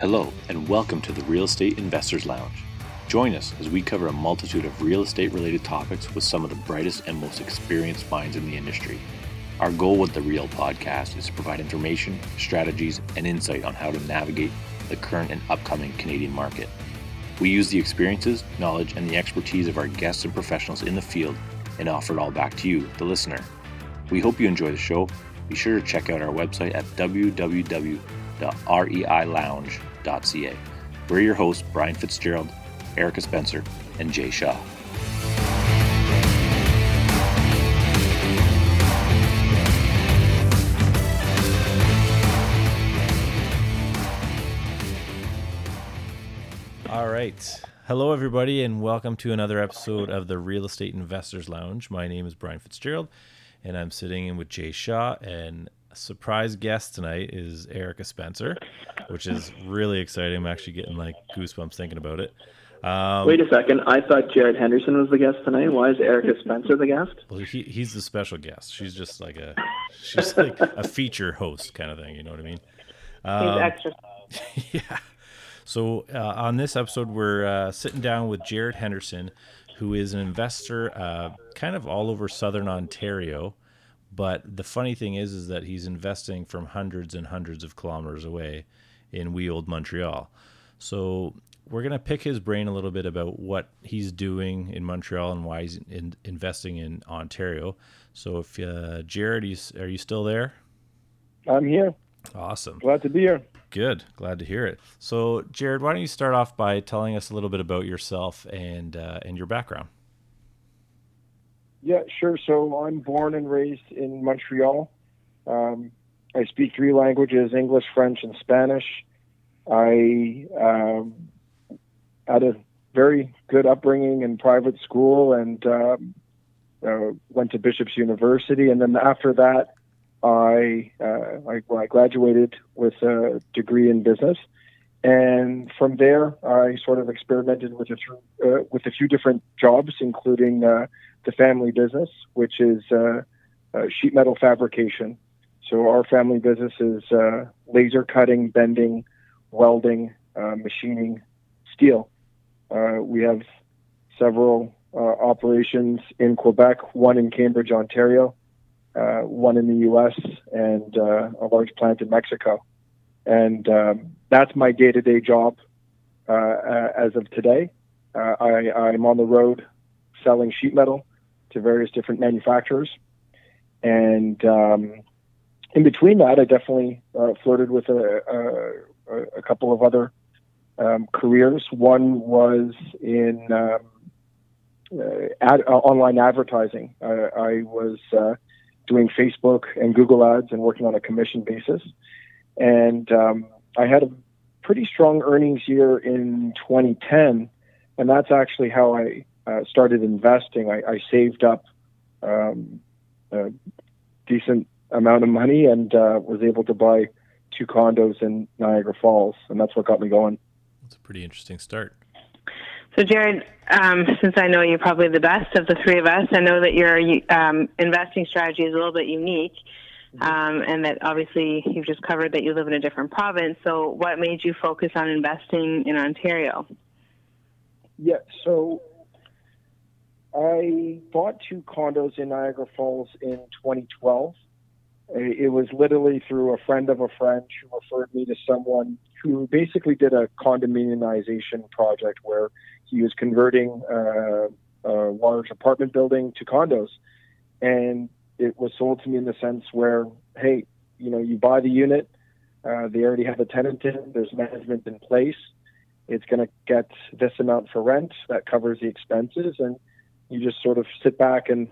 Hello, and welcome to the Real Estate Investors Lounge. Join us as we cover a multitude of real estate related topics with some of the brightest and most experienced minds in the industry. Our goal with the Real podcast is to provide information, strategies, and insight on how to navigate the current and upcoming Canadian market. We use the experiences, knowledge, and the expertise of our guests and professionals in the field and offer it all back to you, the listener. We hope you enjoy the show. Be sure to check out our website at www.reilounge.ca. We're your hosts, Brian Fitzgerald, Erika Spencer, and Jay Shaw. All right. Hello, everybody, and welcome to another episode of the Real Estate Investors Lounge. My name is Brian Fitzgerald, and I'm sitting in with Jay Shaw. And surprise guest tonight is Erika Spencer, which is really exciting. I'm actually getting like goosebumps thinking about it. Um, Wait a second. I thought Jared Henderson was the guest tonight. Why is Erika Spencer the guest? Well, he, he's the special guest. She's just like a she's like a feature host kind of thing. You know what I mean? Um, he's extra. yeah. So uh, on this episode, we're uh, sitting down with Jared Henderson, who is an investor, uh, kind of all over Southern Ontario. But the funny thing is, is that he's investing from hundreds and hundreds of kilometers away in wee old Montreal. So we're going to pick his brain a little bit about what he's doing in Montreal and why he's in, investing in Ontario. So, if uh, Jared, are you still there? I'm here. Awesome. Glad to be here. Good. Glad to hear it. So, Jared, why don't you start off by telling us a little bit about yourself and uh, and your background? Yeah, sure. So, I'm born and raised in Montreal. Um, I speak three languages: English, French, and Spanish. I um, had a very good upbringing in private school and um, uh, went to Bishop's University. And then after that, I, uh, I, I graduated with a degree in business. And from there, I sort of experimented with a, few, uh, with a few different jobs, including uh, the family business, which is uh, uh, sheet metal fabrication. So our family business is uh, laser cutting, bending, welding, uh, machining steel. Uh, we have several uh, operations in Quebec, one in Cambridge, Ontario, one in the U.S., and a large plant in Mexico. And um, that's my day-to-day job as of today. I, I'm on the road selling sheet metal to various different manufacturers, and um, in between that, I definitely flirted with a, a, a couple of other um, careers. One was in um, uh, ad, uh, online advertising. Uh, I was uh, doing Facebook and Google ads and working on a commission basis. And um, I had a pretty strong earnings year in 2010. And that's actually how I uh, started investing. I, I saved up um, a decent amount of money and uh, was able to buy two condos in Niagara Falls. And that's what got me going. It's a pretty interesting start. So, Jared, um, since I know you're probably the best of the three of us, I know that your um, investing strategy is a little bit unique, um, and that obviously you've just covered that you live in a different province. So, what made you focus on investing in Ontario? Yeah, so I bought two condos in Niagara Falls in 2012. It was literally through a friend of a friend who referred me to someone who basically did a condominiumization project where he was converting uh, a large apartment building to condos. And it was sold to me in the sense where, hey, you know, you buy the unit, uh, they already have a tenant in, there's management in place. It's going to get this amount for rent that covers the expenses, and you just sort of sit back and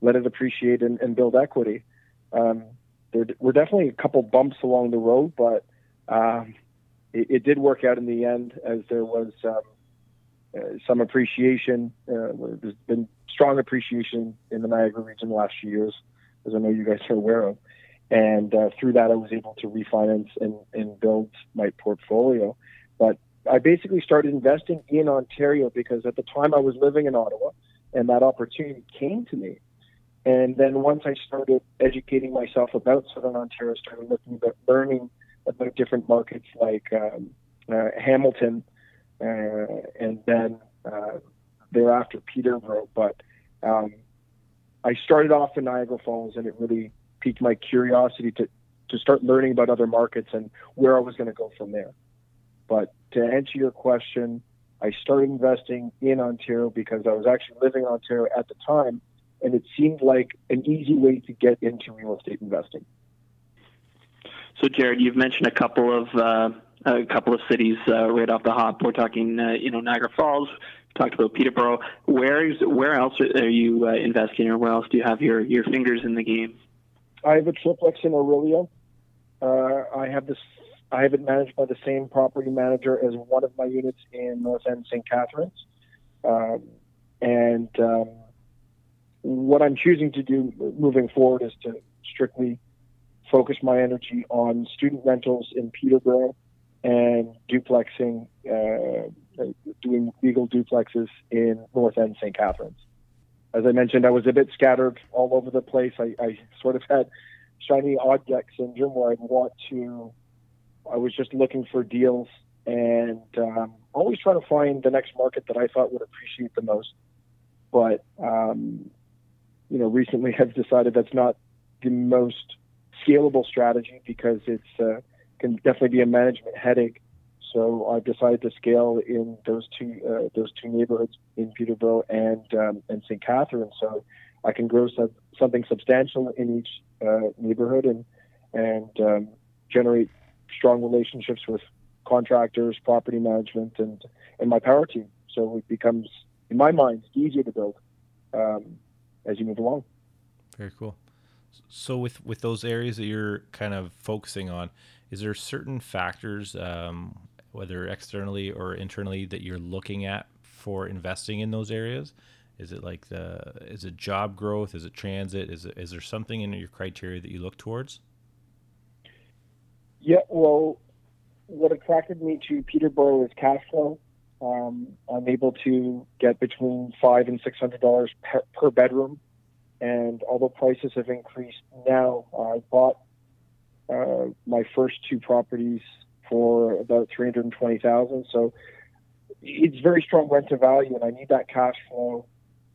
let it appreciate and, and build equity. Um, there were definitely a couple bumps along the road, but um, it, it, did work out in the end as there was um, uh, some appreciation. Uh, there's been strong appreciation in the Niagara region the last few years, as I know you guys are aware of. And uh, through that, I was able to refinance and, and build my portfolio. But I basically started investing in Ontario because at the time I was living in Ottawa, and that opportunity came to me. And then once I started educating myself about Southern Ontario, started looking about learning about different markets like um, uh, Hamilton, uh, and then uh, thereafter Peterborough. But um, I started off in Niagara Falls, and it really piqued my curiosity to to start learning about other markets and where I was going to go from there. But to answer your question, I started investing in Ontario because I was actually living in Ontario at the time, and it seemed like an easy way to get into real estate investing. So, Jared, you've mentioned a couple of uh, a couple of cities uh, right off the hop. We're talking, uh, you know, Niagara Falls. We talked about Peterborough. Where is where else are you uh, investing, or where else do you have your your fingers in the game? I have a triplex in Orillia. Uh, I have this. I have it managed by the same property manager as one of my units in North End St. Catharines. Um, and um, what I'm choosing to do moving forward is to strictly focus my energy on student rentals in Peterborough and duplexing, uh, doing legal duplexes in North End St. Catharines. As I mentioned, I was a bit scattered all over the place. I, I sort of had shiny object syndrome where I'd want to, I was just looking for deals and um, always trying to find the next market that I thought would appreciate the most. But, um, you know, recently I've decided that's not the most scalable strategy because it's uh, can definitely be a management headache. So I've decided to scale in those two uh, those two neighborhoods in Peterborough and um, and St. Catharines. So I can grow some, something substantial in each uh, neighborhood and and um, generate strong relationships with contractors, property management, and and my power team. So it becomes, in my mind, easier to build um, as you move along. Very cool. So with with those areas that you're kind of focusing on, is there certain factors, um, whether externally or internally, that you're looking at for investing in those areas? Is it like the is it job growth? Is it transit? Is it, is there something in your criteria that you look towards? Yeah, well, what attracted me to Peterborough is cash flow. Um, I'm able to get between five and six hundred dollars per, bedroom, and although prices have increased now, I bought uh, my first two properties for about three hundred twenty thousand. So it's very strong rent to value, and I need that cash flow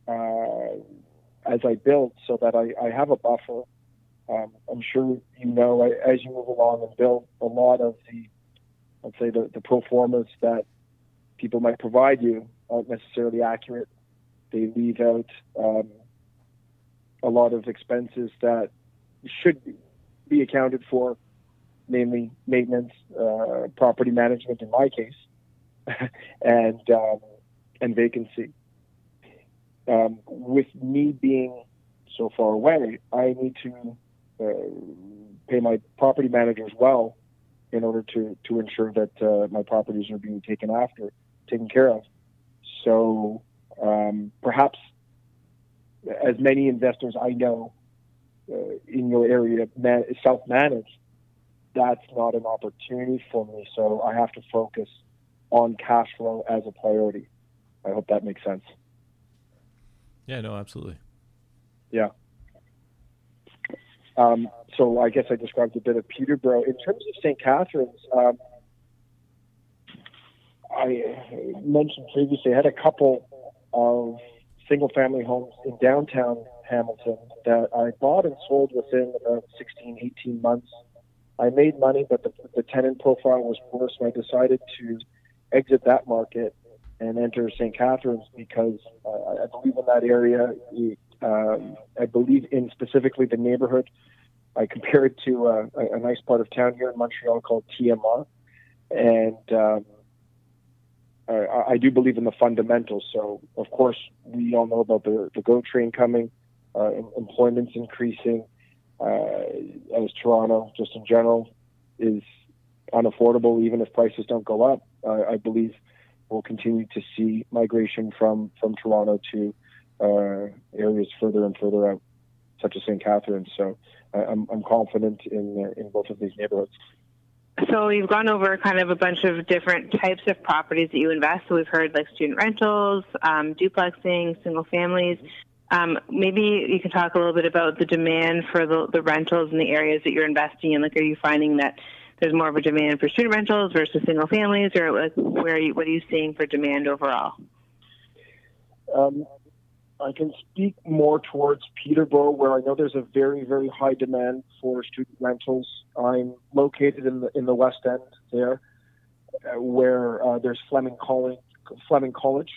uh, as I build so that I, I have a buffer. Um, I'm sure you know as you move along and build a lot of the, let's say, the, the pro formas that people might provide you aren't necessarily accurate. They leave out um, a lot of expenses that should be accounted for, namely maintenance, uh, property management in my case, and um, and vacancy um, with me being so far away, I need to uh, pay my property managers well in order to to ensure that uh, my properties are being taken after, taken care of. So um, perhaps, as many investors I know uh, in your area man- self-manage, that's not an opportunity for me. So I have to focus on cash flow as a priority. I hope that makes sense. Yeah, no, absolutely. Yeah. Um, so I guess I described a bit of Peterborough. In terms of St. Catharines, um, I mentioned previously I had a couple of single family homes in downtown Hamilton that I bought and sold within about 16, 18 months. I made money, but the, the tenant profile was poor, so I decided to exit that market and enter St. Catharines because uh, I believe in that area. Um, I believe in specifically the neighborhood. I compare it to uh, a, a, nice part of town here in Montreal called TMR, and um, I, I, do believe in the fundamentals. So, of course, we all know about the, the GO train coming, uh, employment's increasing, uh, as Toronto, just in general, is unaffordable even if prices don't go up. I believe we'll continue to see migration from, from Toronto to uh, areas further and further out, such as St. Catharines. So I'm, I'm confident in, in both of these neighborhoods. So you've gone over kind of a bunch of different types of properties that you invest. So we've heard like student rentals, um, duplexing, single families. Um, maybe you can talk a little bit about the demand for the, the rentals in the areas that you're investing in. Like, are you finding that there's more of a demand for student rentals versus single families, or where are you, what are you seeing for demand overall? Um, I can speak more towards Peterborough, where I know there's a very, very high demand for student rentals. I'm located in the in the West End there, uh, where uh, there's Fleming College. Fleming College.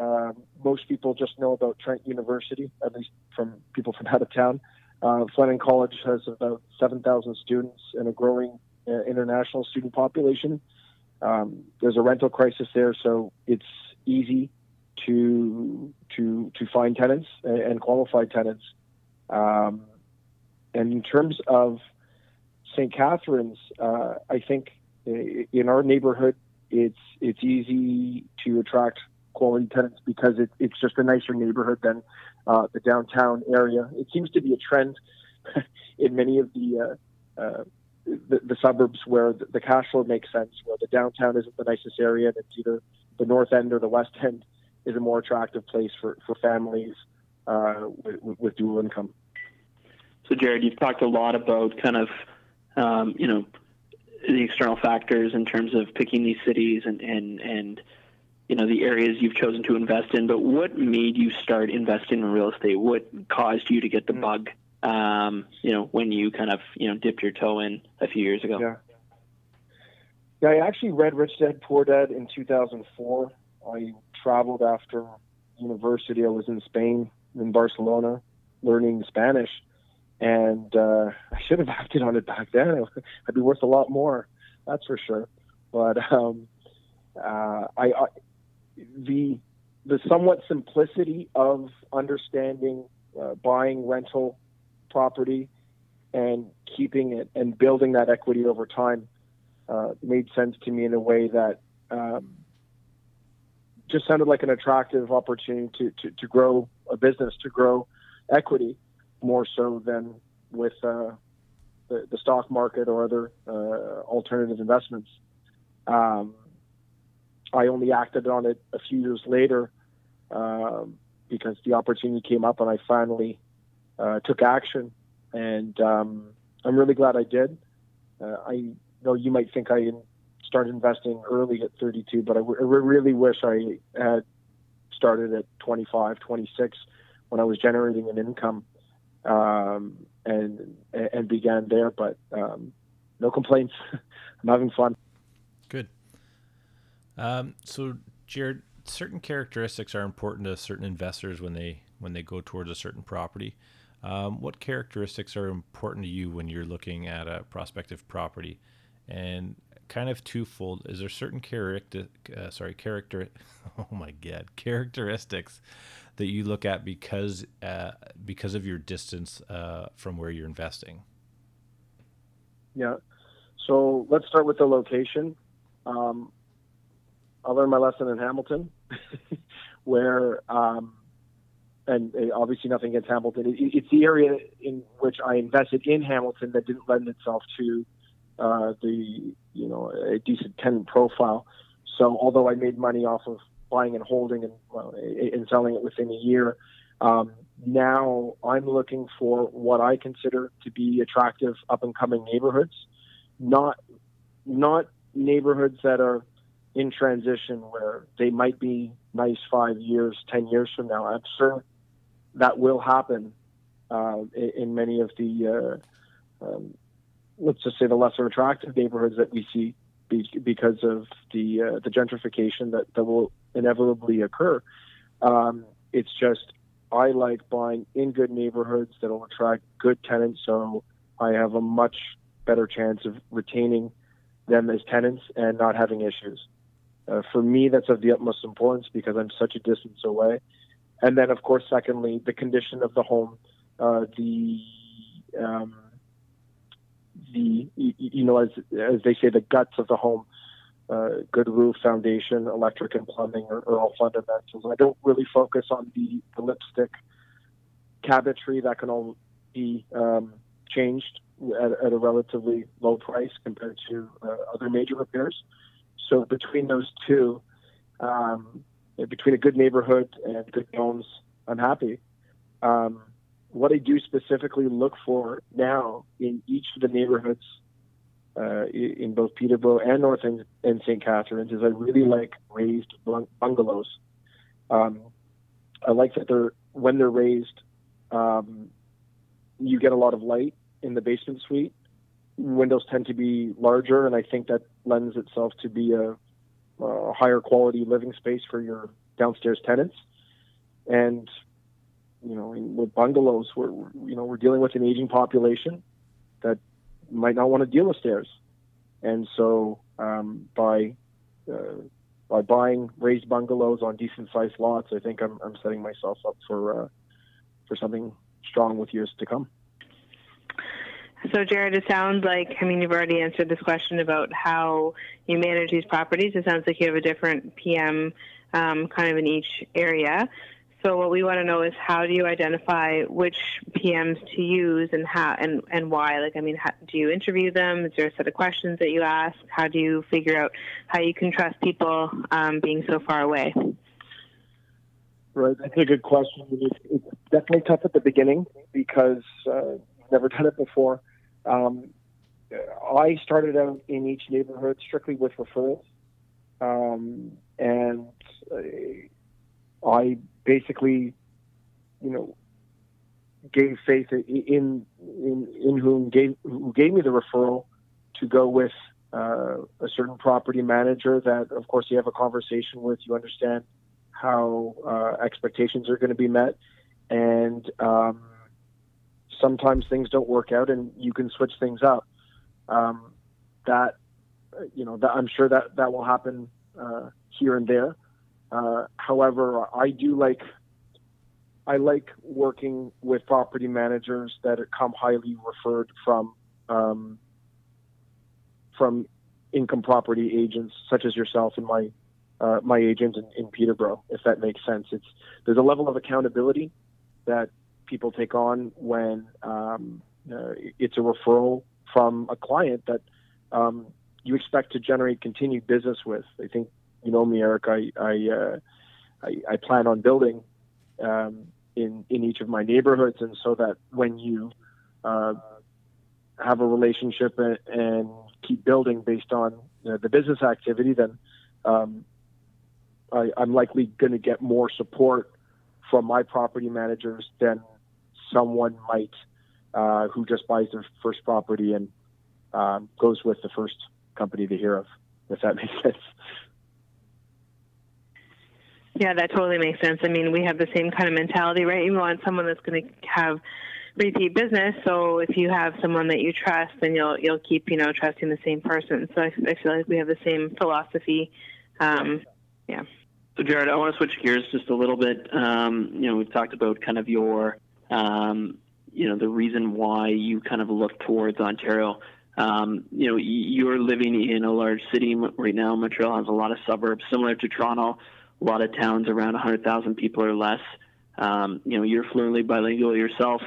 Uh, most people just know about Trent University, at least from people from out of town. Uh, Fleming College has about 7,000 students and a growing uh, international student population. Um, there's a rental crisis there, so it's easy to to to find tenants and qualified tenants. Um, and in terms of St. Catharines, uh, I think in our neighborhood, it's it's easy to attract quality tenants because it, it's just a nicer neighborhood than uh, the downtown area. It seems to be a trend in many of the, uh, uh, the, the suburbs where the, the, cash flow makes sense, where the downtown isn't the nicest area, and it's either the north end or the west end is a more attractive place for, for families uh, with, with, dual income. So, Jared, you've talked a lot about kind of, um, you know, the external factors in terms of picking these cities and, and, and you know the areas you've chosen to invest in. But what made you start investing in real estate? What caused you to get the mm. bug? Um, you know, when you kind of you know dipped your toe in a few years ago. Yeah. Yeah, I actually read Rich Dad Poor Dad in 2004. I traveled after university. I was in Spain, in Barcelona, learning Spanish, and uh, I should have acted on it back then. I'd be worth a lot more, that's for sure. But um, uh, I, I, the the somewhat simplicity of understanding uh, buying rental property and keeping it and building that equity over time uh, made sense to me in a way that um, just sounded like an attractive opportunity to, to, to grow a business, to grow equity more so than with uh, the, the, stock market or other uh, alternative investments. Um, I only acted on it a few years later um, because the opportunity came up and I finally uh, took action. And um, I'm really glad I did. Uh, I know you might think I started investing early at 32, but I, w- I really wish I had started at 25, 26 when I was generating an income um, and and began there. But um, no complaints. I'm having fun. Good. Um, so, Jared, certain characteristics are important to certain investors when they when they go towards a certain property. Um, what characteristics are important to you when you're looking at a prospective property? And kind of twofold. Is there certain character, uh, sorry, character, oh my god, characteristics that you look at because uh, because of your distance uh, from where you're investing? Yeah. So let's start with the location. Um, I learned my lesson in Hamilton, where, um, and obviously nothing against Hamilton. It, it's the area in which I invested in Hamilton that didn't lend itself to uh, the you know a decent tenant profile. So although I made money off of buying and holding and well, and selling it within a year, um, now I'm looking for what I consider to be attractive up and coming neighborhoods, not not neighborhoods that are in transition where they might be nice five years, ten years from now. I'm sure that will happen uh, in, in, many of the uh, um, let's just say the lesser attractive neighborhoods that we see because of the uh, the gentrification that, that will inevitably occur. Um, it's just I like buying in good neighborhoods that will attract good tenants, so I have a much better chance of retaining them as tenants and not having issues. Uh, for me, that's of the utmost importance because I'm such a distance away. And then, of course, secondly, the condition of the home, uh, the um, the you know as as they say the guts of the home uh, good roof foundation electric and plumbing are, are, all fundamentals. I don't really focus on the, the lipstick cabinetry that can all be um, changed at, at, a relatively low price compared to uh, other major repairs. So between those two um, between a good neighborhood and good homes i'm happy. Um, what I do specifically look for now in each of the neighborhoods uh, in both Peterborough and North and, and St. Catharines is I really like raised bungalows. Um, I like that they're when they're raised, um, you get a lot of light in the basement suite. Windows tend to be larger, and I think that lends itself to be a, a higher quality living space for your downstairs tenants. And you know, with bungalows, we're you know we're dealing with an aging population that might not want to deal with stairs, and so um, by uh, by buying raised bungalows on decent sized lots, I think I'm, I'm setting myself up for uh, for something strong with years to come. So, Jared, it sounds like, I mean, you've already answered this question about how you manage these properties. It sounds like you have a different PM um, kind of in each area. So what we want to know is how do you identify which PMs to use and how and, and why? Like, I mean, how, do you interview them? Is there a set of questions that you ask? How do you figure out how you can trust people um, being so far away? Right, that's a good question. It's, it's definitely tough at the beginning because uh, never done it before. Um, I started out in each neighborhood strictly with referrals, um, and uh, I basically, you know, gave faith in in in whom gave who gave me the referral to go with uh, a certain property manager that, of course, you have a conversation with. You understand how uh, expectations are going to be met, and um, sometimes things don't work out, and you can switch things up. Um, that you know, that I'm sure that that will happen uh, here and there. Uh, however, I do like I like working with property managers that come highly referred from um, from income property agents such as yourself and my uh, my agent in, in, Peterborough, if that makes sense. It's there's a level of accountability that people take on when um, uh, it's a referral from a client that um, you expect to generate continued business with. I think you know me, Eric. I I, uh, I, I plan on building um, in in each of my neighborhoods, and so that when you uh, have a relationship and, keep building based on you know, the business activity, then um, I, I'm likely going to get more support from my property managers than someone might uh, who just buys their first property and um, goes with the first company they hear of, if that makes sense. Yeah, that totally makes sense. I mean, we have the same kind of mentality, right? You want someone that's going to have repeat business. So if you have someone that you trust, then you'll you'll keep you know trusting the same person. So I, I feel like we have the same philosophy. Um, yeah. So Jared, I want to switch gears just a little bit. Um, you know, we've talked about kind of your, um, you know, the reason why you kind of look towards Ontario. Um, you know, you're living in a large city right now. Montreal has a lot of suburbs, similar to Toronto a lot of towns around 100,000 people or less. Um, you know, you're fluently bilingual yourself,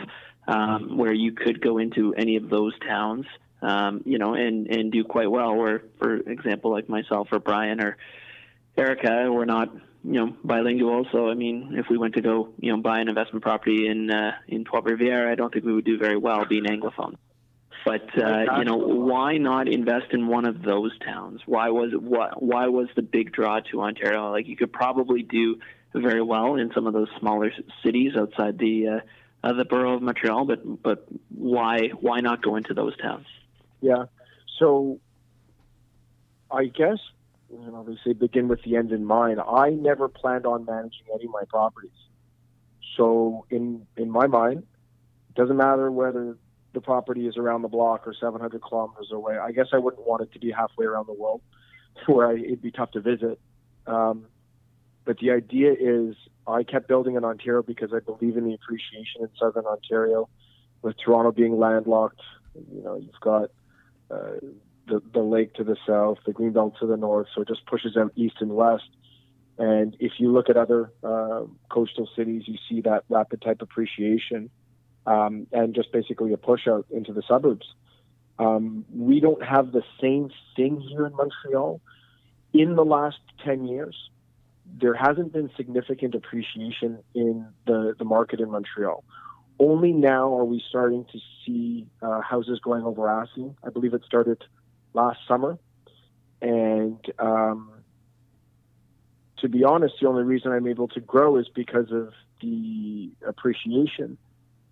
um, where you could go into any of those towns, um, you know, and, and do quite well. Or, for example, like myself or Brian or Erika, we're not, you know, bilingual. So, I mean, if we went to go, you know, buy an investment property in uh, in Trois Rivières, I don't think we would do very well being anglophone. But uh, you know, why not invest in one of those towns? Why was what? Why was the big draw to Ontario? Like you could probably do very well in some of those smaller cities outside the uh, uh, the borough of Montreal, but but why why not go into those towns? Yeah, so I guess you know they say begin with the end in mind. I never planned on managing any of my properties, so in in my mind, it doesn't matter whether the property is around the block or 700 kilometers away. I guess I wouldn't want it to be halfway around the world, where I, it'd be tough to visit. Um, but the idea is, I kept building in Ontario because I believe in the appreciation in Southern Ontario. With Toronto being landlocked, you know, you've got uh, the the lake to the south, the greenbelt to the north, so it just pushes out east and west. And if you look at other uh, coastal cities, you see that rapid type appreciation um, and just basically a push out into the suburbs. Um, we don't have the same thing here in Montreal. In the last 10 years, there hasn't been significant appreciation in the, the market in Montreal. Only now are we starting to see uh, houses going over asking. I believe it started last summer, and um, to be honest, the only reason I'm able to grow is because of the appreciation.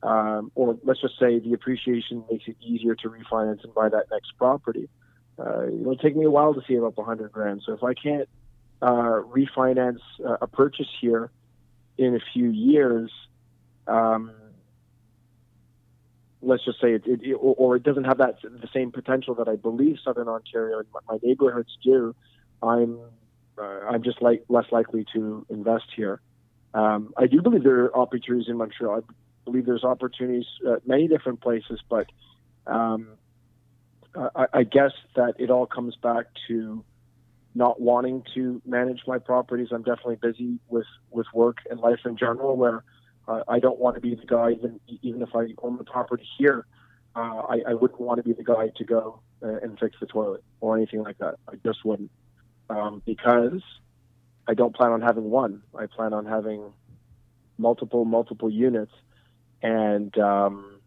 Um, or let's just say the appreciation makes it easier to refinance and buy that next property. Uh, it'll take me a while to save up 100 grand. So if I can't uh, refinance uh, a purchase here in a few years, um, let's just say it, it, it, or it doesn't have that the same potential that I believe Southern Ontario and my neighborhoods do, I'm uh, I'm just like less likely to invest here. Um, I do believe there are opportunities in Montreal. Believe there's opportunities at many different places, but um, I, I, guess that it all comes back to not wanting to manage my properties. I'm definitely busy with, with work and life in general, where uh, I don't want to be the guy, even even if I own the property here. Uh, I, I, wouldn't want to be the guy to go uh, and fix the toilet or anything like that. I just wouldn't, um, because I don't plan on having one. I plan on having multiple, multiple units, and um,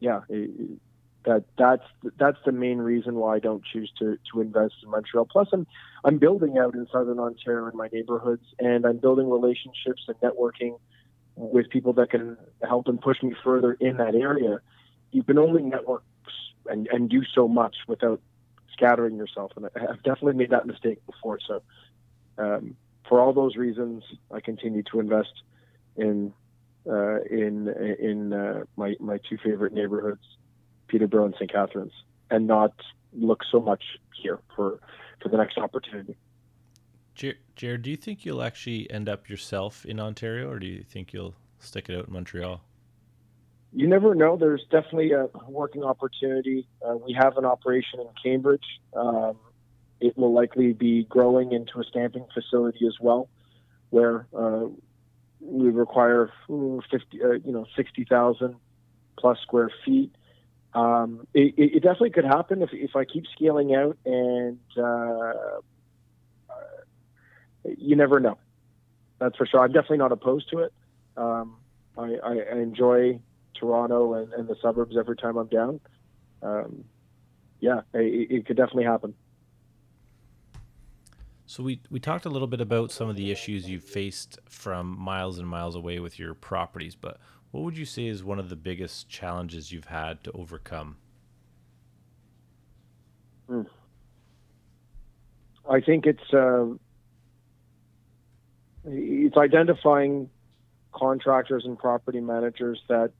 yeah, it, that that's that's the main reason why I don't choose to to invest in Montreal. Plus, I'm I'm building out in Southern Ontario in my neighborhoods, and I'm building relationships and networking with people that can help and push me further in that area. You can only network and and do so much without scattering yourself, and I've definitely made that mistake before. So, um, for all those reasons, I continue to invest in uh, in in uh, my my two favorite neighborhoods Peterborough and St. Catharines, and not look so much here for for the next opportunity. Jared, do you think you'll actually end up yourself in Ontario, or do you think you'll stick it out in Montreal? You never know. There's definitely a working opportunity. Uh, we have an operation in Cambridge. Um, it will likely be growing into a stamping facility as well, where uh, we require 50, uh, you know, 60,000 plus square feet. Um, it, it, definitely could happen if, if I keep scaling out, and uh, you never know. That's for sure. I'm definitely not opposed to it. Um, I, I, enjoy Toronto and, and, the suburbs every time I'm down. Um, yeah, it, it could definitely happen. So we we talked a little bit about some of the issues you've faced from miles and miles away with your properties, but what would you say is one of the biggest challenges you've had to overcome? Hmm. I think it's uh, it's identifying contractors and property managers that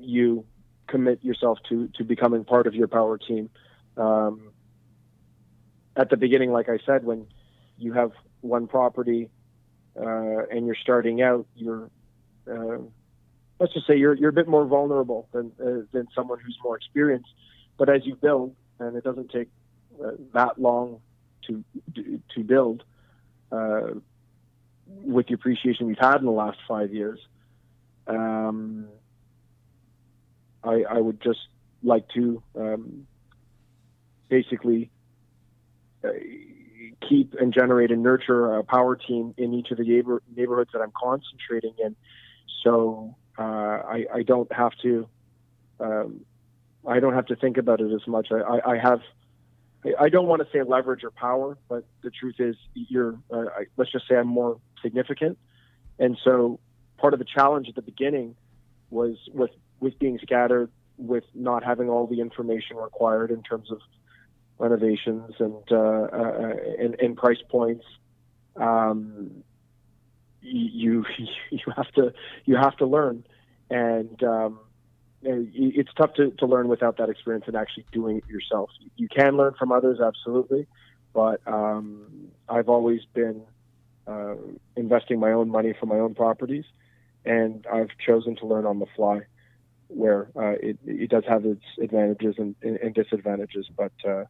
you commit yourself to to becoming part of your power team. Um, at the beginning, like I said, when you have one property uh, and you're starting out, you're uh, let's just say you're you're a bit more vulnerable than uh, than someone who's more experienced. But as you build, and it doesn't take uh, that long to to build, uh, with the appreciation we've had in the last five years, um, I, I would just like to um, basically keep and generate and nurture a power team in each of the neighbor, neighborhoods that I'm concentrating in. So uh, I, I, don't have to um, I don't have to think about it as much. I, I, I have I don't want to say leverage or power, but the truth is, you're uh, I, let's just say I'm more significant, and so part of the challenge at the beginning was with with being scattered, with not having all the information required in terms of renovations and uh, uh, and, and, price points. Um, you you have to you have to learn, and um, it's tough to, to learn without that experience and actually doing it yourself. You can learn from others, absolutely, but um, I've always been uh, investing my own money for my own properties, and I've chosen to learn on the fly, where uh, it, it does have its advantages and, and disadvantages, but uh,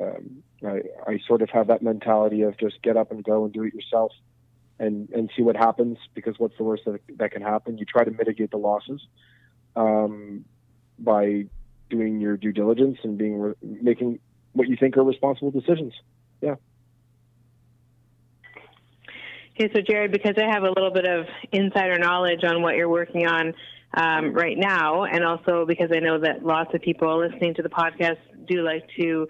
um, I, I sort of have that mentality of just get up and go and do it yourself and, and see what happens because what's the worst that, that can happen? You try to mitigate the losses um, by doing your due diligence and being re- making what you think are responsible decisions. Yeah. Okay, so Jared, because I have a little bit of insider knowledge on what you're working on, um, right now, and also because I know that lots of people listening to the podcast do like to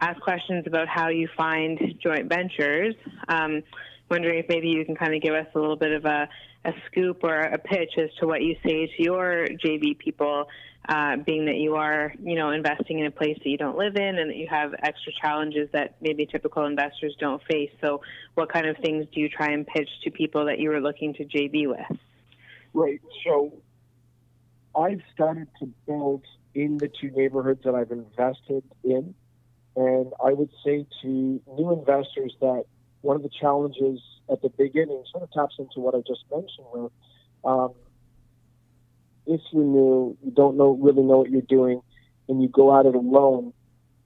ask questions about how you find joint ventures. Um, wondering if maybe you can kind of give us a little bit of a, a scoop or a pitch as to what you say to your JV people, uh, being that you are, you know, investing in a place that you don't live in and that you have extra challenges that maybe typical investors don't face. So, what kind of things do you try and pitch to people that you are looking to JV with? Right. So, I've started to build in the two neighborhoods that I've invested in. And I would say to new investors that one of the challenges at the beginning sort of taps into what I just mentioned, where um, if you're new, you don't know really know what you're doing, and you go at it alone,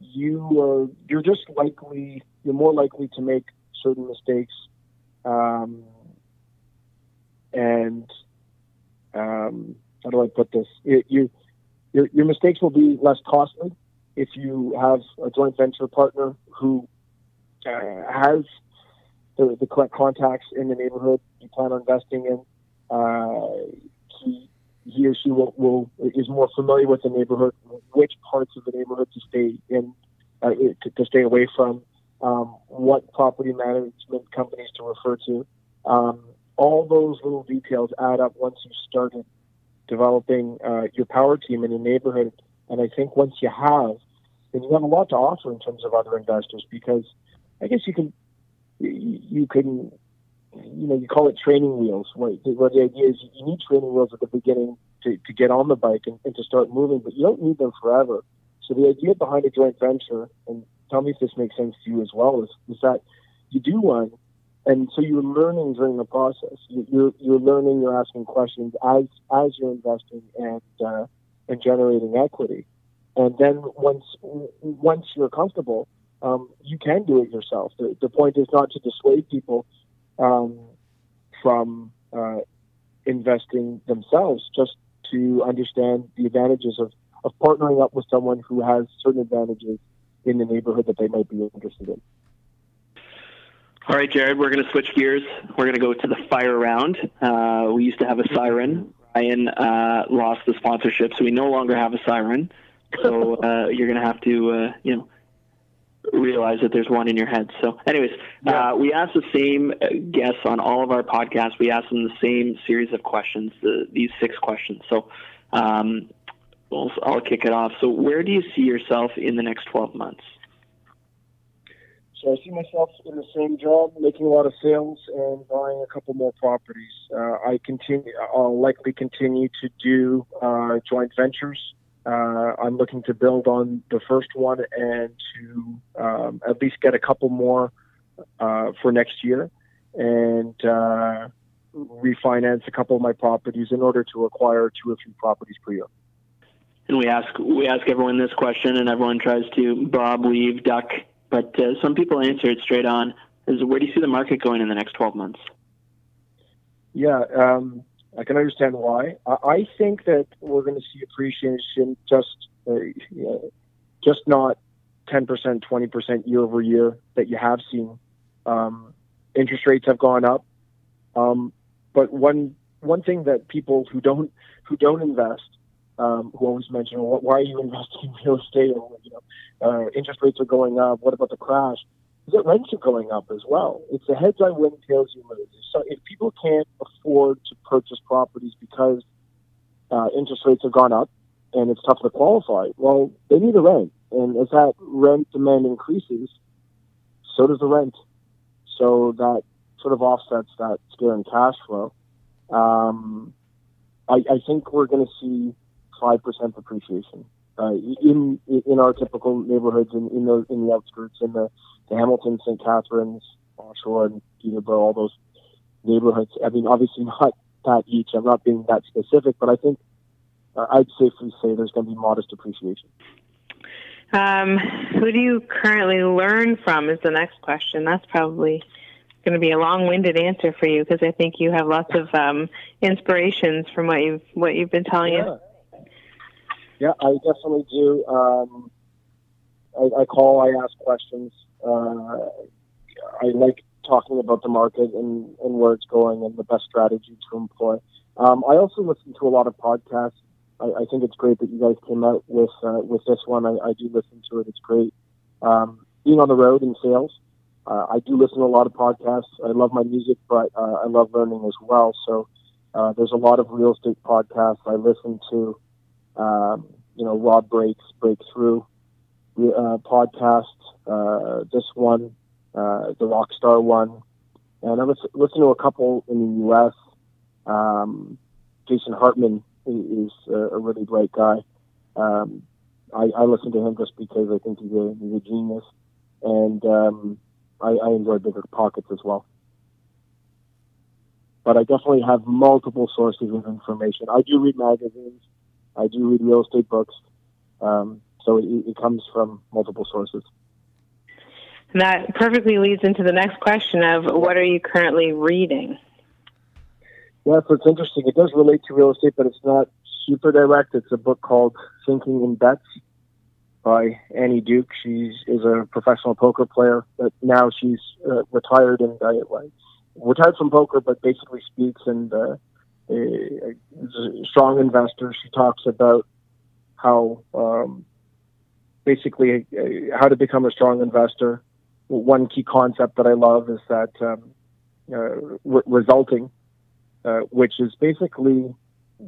you are you're just likely you're more likely to make certain mistakes, um, and um, how do I put this? You your your mistakes will be less costly if you have a joint venture partner who uh, has the, the correct contacts in the neighborhood you plan on investing in. Uh, he, he or she will, will is more familiar with the neighborhood, which parts of the neighborhood to stay in, uh, to, to, stay away from, um, what property management companies to refer to. Um, all those little details add up once you started developing uh, your power team in a neighborhood. And I think once you have, then you have a lot to offer in terms of other investors because I guess you can you can, you know, you call it training wheels. Right? Where the idea is you need training wheels at the beginning to, to get on the bike and, and to start moving, but you don't need them forever. So the idea behind a joint venture, and tell me if this makes sense to you as well, is, is that you do one, and so you're learning during the process. You're you're learning, you're asking questions as as you're investing and uh, and generating equity, and then once once you're comfortable, um, you can do it yourself. The, the, point is not to dissuade people um, from uh, investing themselves, just to understand the advantages of, of partnering up with someone who has certain advantages in the neighborhood that they might be interested in. All right, Jared, we're going to switch gears. We're going to go to the fire round. Uh, we used to have a siren. Ryan uh, lost the sponsorship, so we no longer have a siren. So uh, you're going to have to, uh, you know, realize that there's one in your head. So, anyways, yeah. uh, we ask the same uh, guests on all of our podcasts. We ask them the same series of questions, the, these six questions. So, um, I'll, I'll kick it off. So, where do you see yourself in the next 12 months? So, I see myself in the same job, making a lot of sales and buying a couple more properties. Uh, I continue. I'll likely continue to do uh, joint ventures. Uh, I'm looking to build on the first one and to um, at least get a couple more uh, for next year and uh, refinance a couple of my properties in order to acquire two or three properties per year. And we ask we ask everyone this question, and everyone tries to bob, weave, duck, but uh, some people answer it straight on. Is where do you see the market going in the next 12 months? Yeah. Um, I can understand why. I think that we're going to see appreciation just uh, just not 10%, 20% year over year that you have seen. Um, interest rates have gone up, um, but one one thing that people who don't who don't invest um, who always mention, well, why are you investing in real estate? Or, you know, uh, interest rates are going up. What about the crash? That rents are going up as well. It's a heads I win, tails you lose. So if people can't afford to purchase properties because uh, interest rates have gone up and it's tough to qualify, well, they need a rent. And as that rent demand increases, so does the rent. So that sort of offsets that scare in cash flow. Um, I, I think we're going to see 5% depreciation uh, in in our typical neighborhoods in in the in the outskirts in the, the Hamilton, St. Catharines, Oshawa, and Peterborough, all those neighborhoods. I mean, obviously not that each. I'm not being that specific, but I think uh, I'd safely say there's going to be modest appreciation. Um, who do you currently learn from? Is the next question. That's probably going to be a long-winded answer for you because I think you have lots of um, inspirations from what you've what you've been telling yeah. us yeah, I definitely do. Um, I, I, call, I ask questions. Uh, I like talking about the market and, and where it's going and the best strategy to employ. Um, I also listen to a lot of podcasts. I, I, think it's great that you guys came out with uh, with this one. I, I, do listen to it. It's great. Um, being on the road in sales, uh, I do listen to a lot of podcasts. I love my music, but uh, I love learning as well. So uh, there's a lot of real estate podcasts I listen to. Um, you know, Rob Breaks, Breakthrough uh, podcast, uh, this one, uh, the Rockstar one, and I listen, listen to a couple in the U.S. Um, Jason Hartman is a, a really bright guy. Um, I, I, listen to him just because I think he's a, he's a genius, and um, I, I, enjoy bigger pockets as well. But I definitely have multiple sources of information. I do read magazines. I do read real estate books. Um, so it, it comes from multiple sources. That perfectly leads into the next question of what are you currently reading? Yeah, so it's interesting. It does relate to real estate, but it's not super direct. It's a book called Thinking in Bets by Annie Duke. She is a professional poker player, but now she's uh, retired and uh, retired from poker, but basically speaks and uh, a, a strong investor. She talks about how um, basically uh, how to become a strong investor. One key concept that I love is that um, uh, re- resulting uh, which is basically,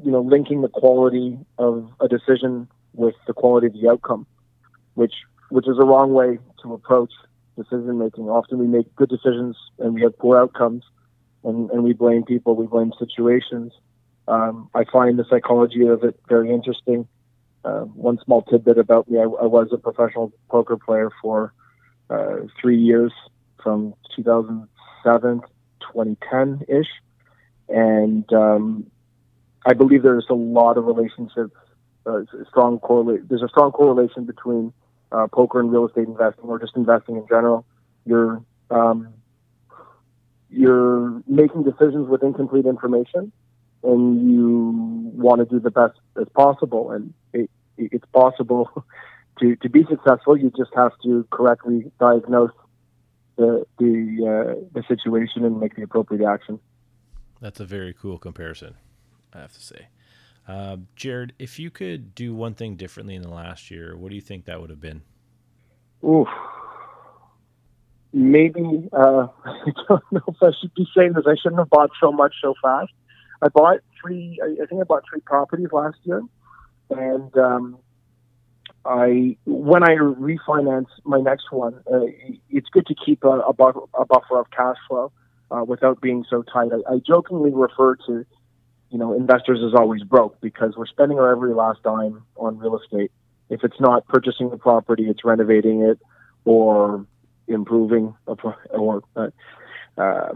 you know, linking the quality of a decision with the quality of the outcome, which which is a wrong way to approach decision making. Often we make good decisions and we have poor outcomes, and, and we blame people, we blame situations. Um, I find the psychology of it very interesting. Uh, one small tidbit about me: I, I, was a professional poker player for uh, three years, from 2007 2010 ish and um, I believe there's a lot of relationships, uh, strong correlate. There's a strong correlation between uh, poker and real estate investing, or just investing in general. You're um, you're making decisions with incomplete information, and you want to do the best as possible. And it, it's possible to to be successful. You just have to correctly diagnose the the uh, the situation and make the appropriate action. That's a very cool comparison, I have to say. Uh, Jared, if you could do one thing differently in the last year, what do you think that would have been? Ooh, maybe uh, I don't know if I should be saying this. I shouldn't have bought so much so fast. I bought three. I think I bought three properties last year, and um, I when I refinance my next one, uh, it's good to keep a, a, buffer, a buffer of cash flow uh, without being so tight. I, I jokingly refer to, you know, investors as always broke because we're spending our every last dime on real estate. If it's not purchasing the property, it's renovating it or improving or uh, uh,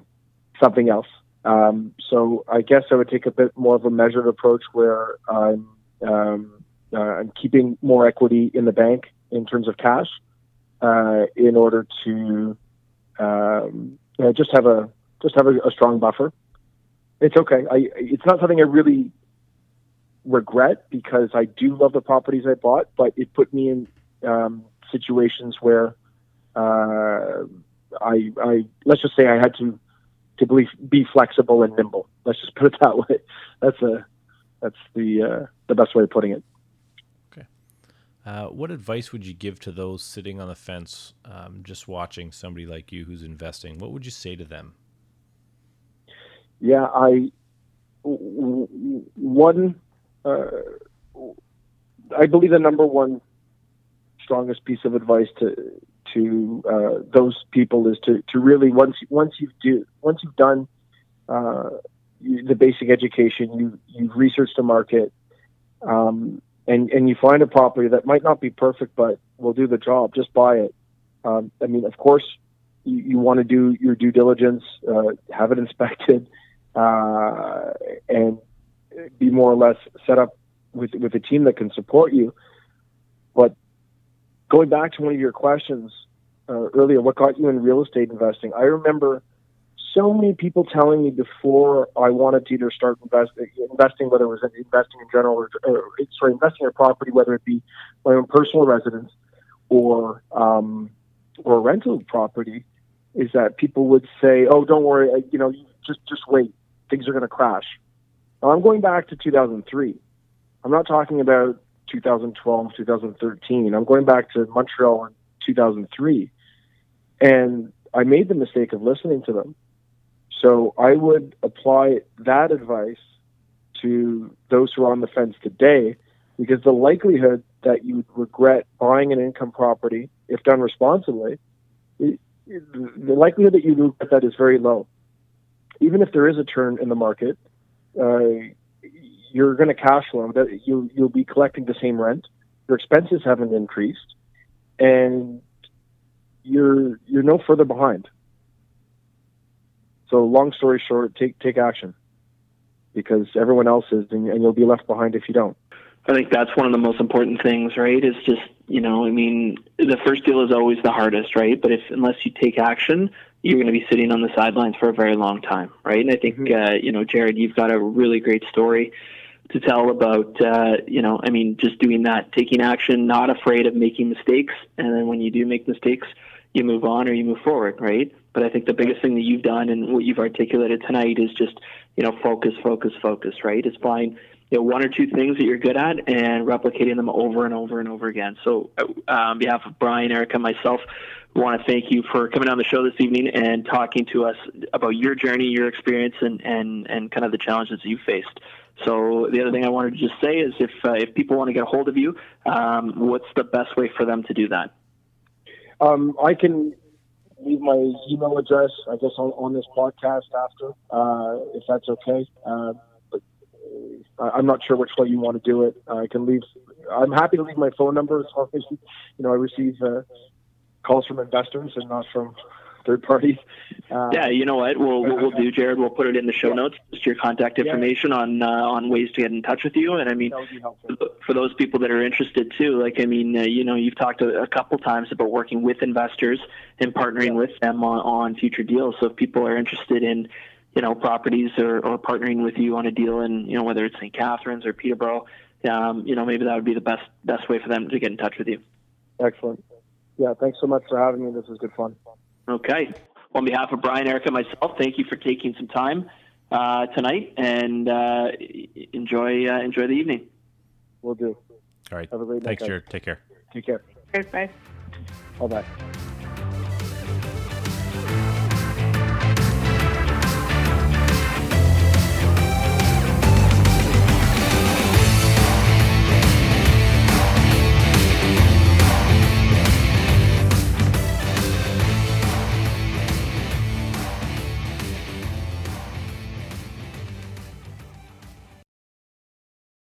something else. Um, so I guess I would take a bit more of a measured approach where I'm, um, uh, I'm keeping more equity in the bank in terms of cash uh, in order to um, just have a just have a, a strong buffer. It's okay. I it's not something I really regret because I do love the properties I bought, but it put me in um, situations where uh, I, I let's just say I had to to be, be flexible and nimble. Let's just put it that way. That's a that's the uh, the best way of putting it. Okay. Uh, what advice would you give to those sitting on the fence, um, just watching somebody like you who's investing? What would you say to them? yeah, I one uh, I believe the number one strongest piece of advice to to uh, those people is to, to really once once you've do once you've done uh, the basic education, you you've researched the market, um, and and you find a property that might not be perfect but will do the job. Just buy it. Um, I mean, of course, you, you want to do your due diligence, uh, have it inspected, uh, and be more or less set up with with a team that can support you. But going back to one of your questions uh, earlier, what got you in real estate investing? I remember so many people telling me before I wanted to either start investing, investing whether it was investing in general or, or sorry, investing in property, whether it be my own personal residence or um, or rental property, is that people would say, "Oh, don't worry, you know, just just wait things are going to crash. Now, I'm going back to 2003. I'm not talking about 2012, 2013. I'm going back to Montreal in 2003. And I made the mistake of listening to them. So I would apply that advice to those who are on the fence today because the likelihood that you would regret buying an income property if done responsibly, the likelihood that you regret that is very low. Even if there is a turn in the market, uh, you're going to cash flow. That you you'll be collecting the same rent. Your expenses haven't increased, and you're you're no further behind. So, long story short, take take action because everyone else is, and, and you'll be left behind if you don't. I think that's one of the most important things, right? Is just you know, I mean, the first deal is always the hardest, right? But if unless you take action, you're going to be sitting on the sidelines for a very long time, right? And I think mm-hmm. uh, you know, Jared, you've got a really great story to tell about uh, you know, I mean, just doing that, taking action, not afraid of making mistakes, and then when you do make mistakes, you move on or you move forward, right? But I think the biggest thing that you've done and what you've articulated tonight is just, you know, focus, focus, focus, right? It's finding you know, one or two things that you're good at and replicating them over and over and over again. So, uh, on behalf of Brian, Erika, myself, I want to thank you for coming on the show this evening and talking to us about your journey, your experience, and, and, and kind of the challenges you faced. So the other thing I wanted to just say is if uh, if people want to get a hold of you, um, what's the best way for them to do that? Um, I can leave my email address, I guess, on, on this podcast after, uh, if that's okay. Uh, but uh, I'm not sure which way you want to do it. I can leave. I'm happy to leave my phone number as long as you know I receive uh, calls from investors and not from third parties. Uh, yeah, you know what? We'll what we'll do, Jared. We'll put it in the show yeah. notes, just your contact information yeah. on uh, on ways to get in touch with you. And I mean, for those people that are interested too, like I mean, uh, you know, you've talked a, a, couple times about working with investors and partnering yeah. with them on, on future deals. So if people are interested in you know properties or, or partnering with you on a deal, and you know whether it's St. Catharines or Peterborough, um, you know maybe that would be the best best way for them to get in touch with you. Excellent. Yeah, thanks so much for having me. This was good fun. Okay. On behalf of Brian, Erika, myself, thank you for taking some time uh, tonight, and uh, enjoy uh, enjoy the evening. We'll do. All right. Have a great Thanks, night. Thanks, Jared. Take care. Take care. Bye. Bye bye.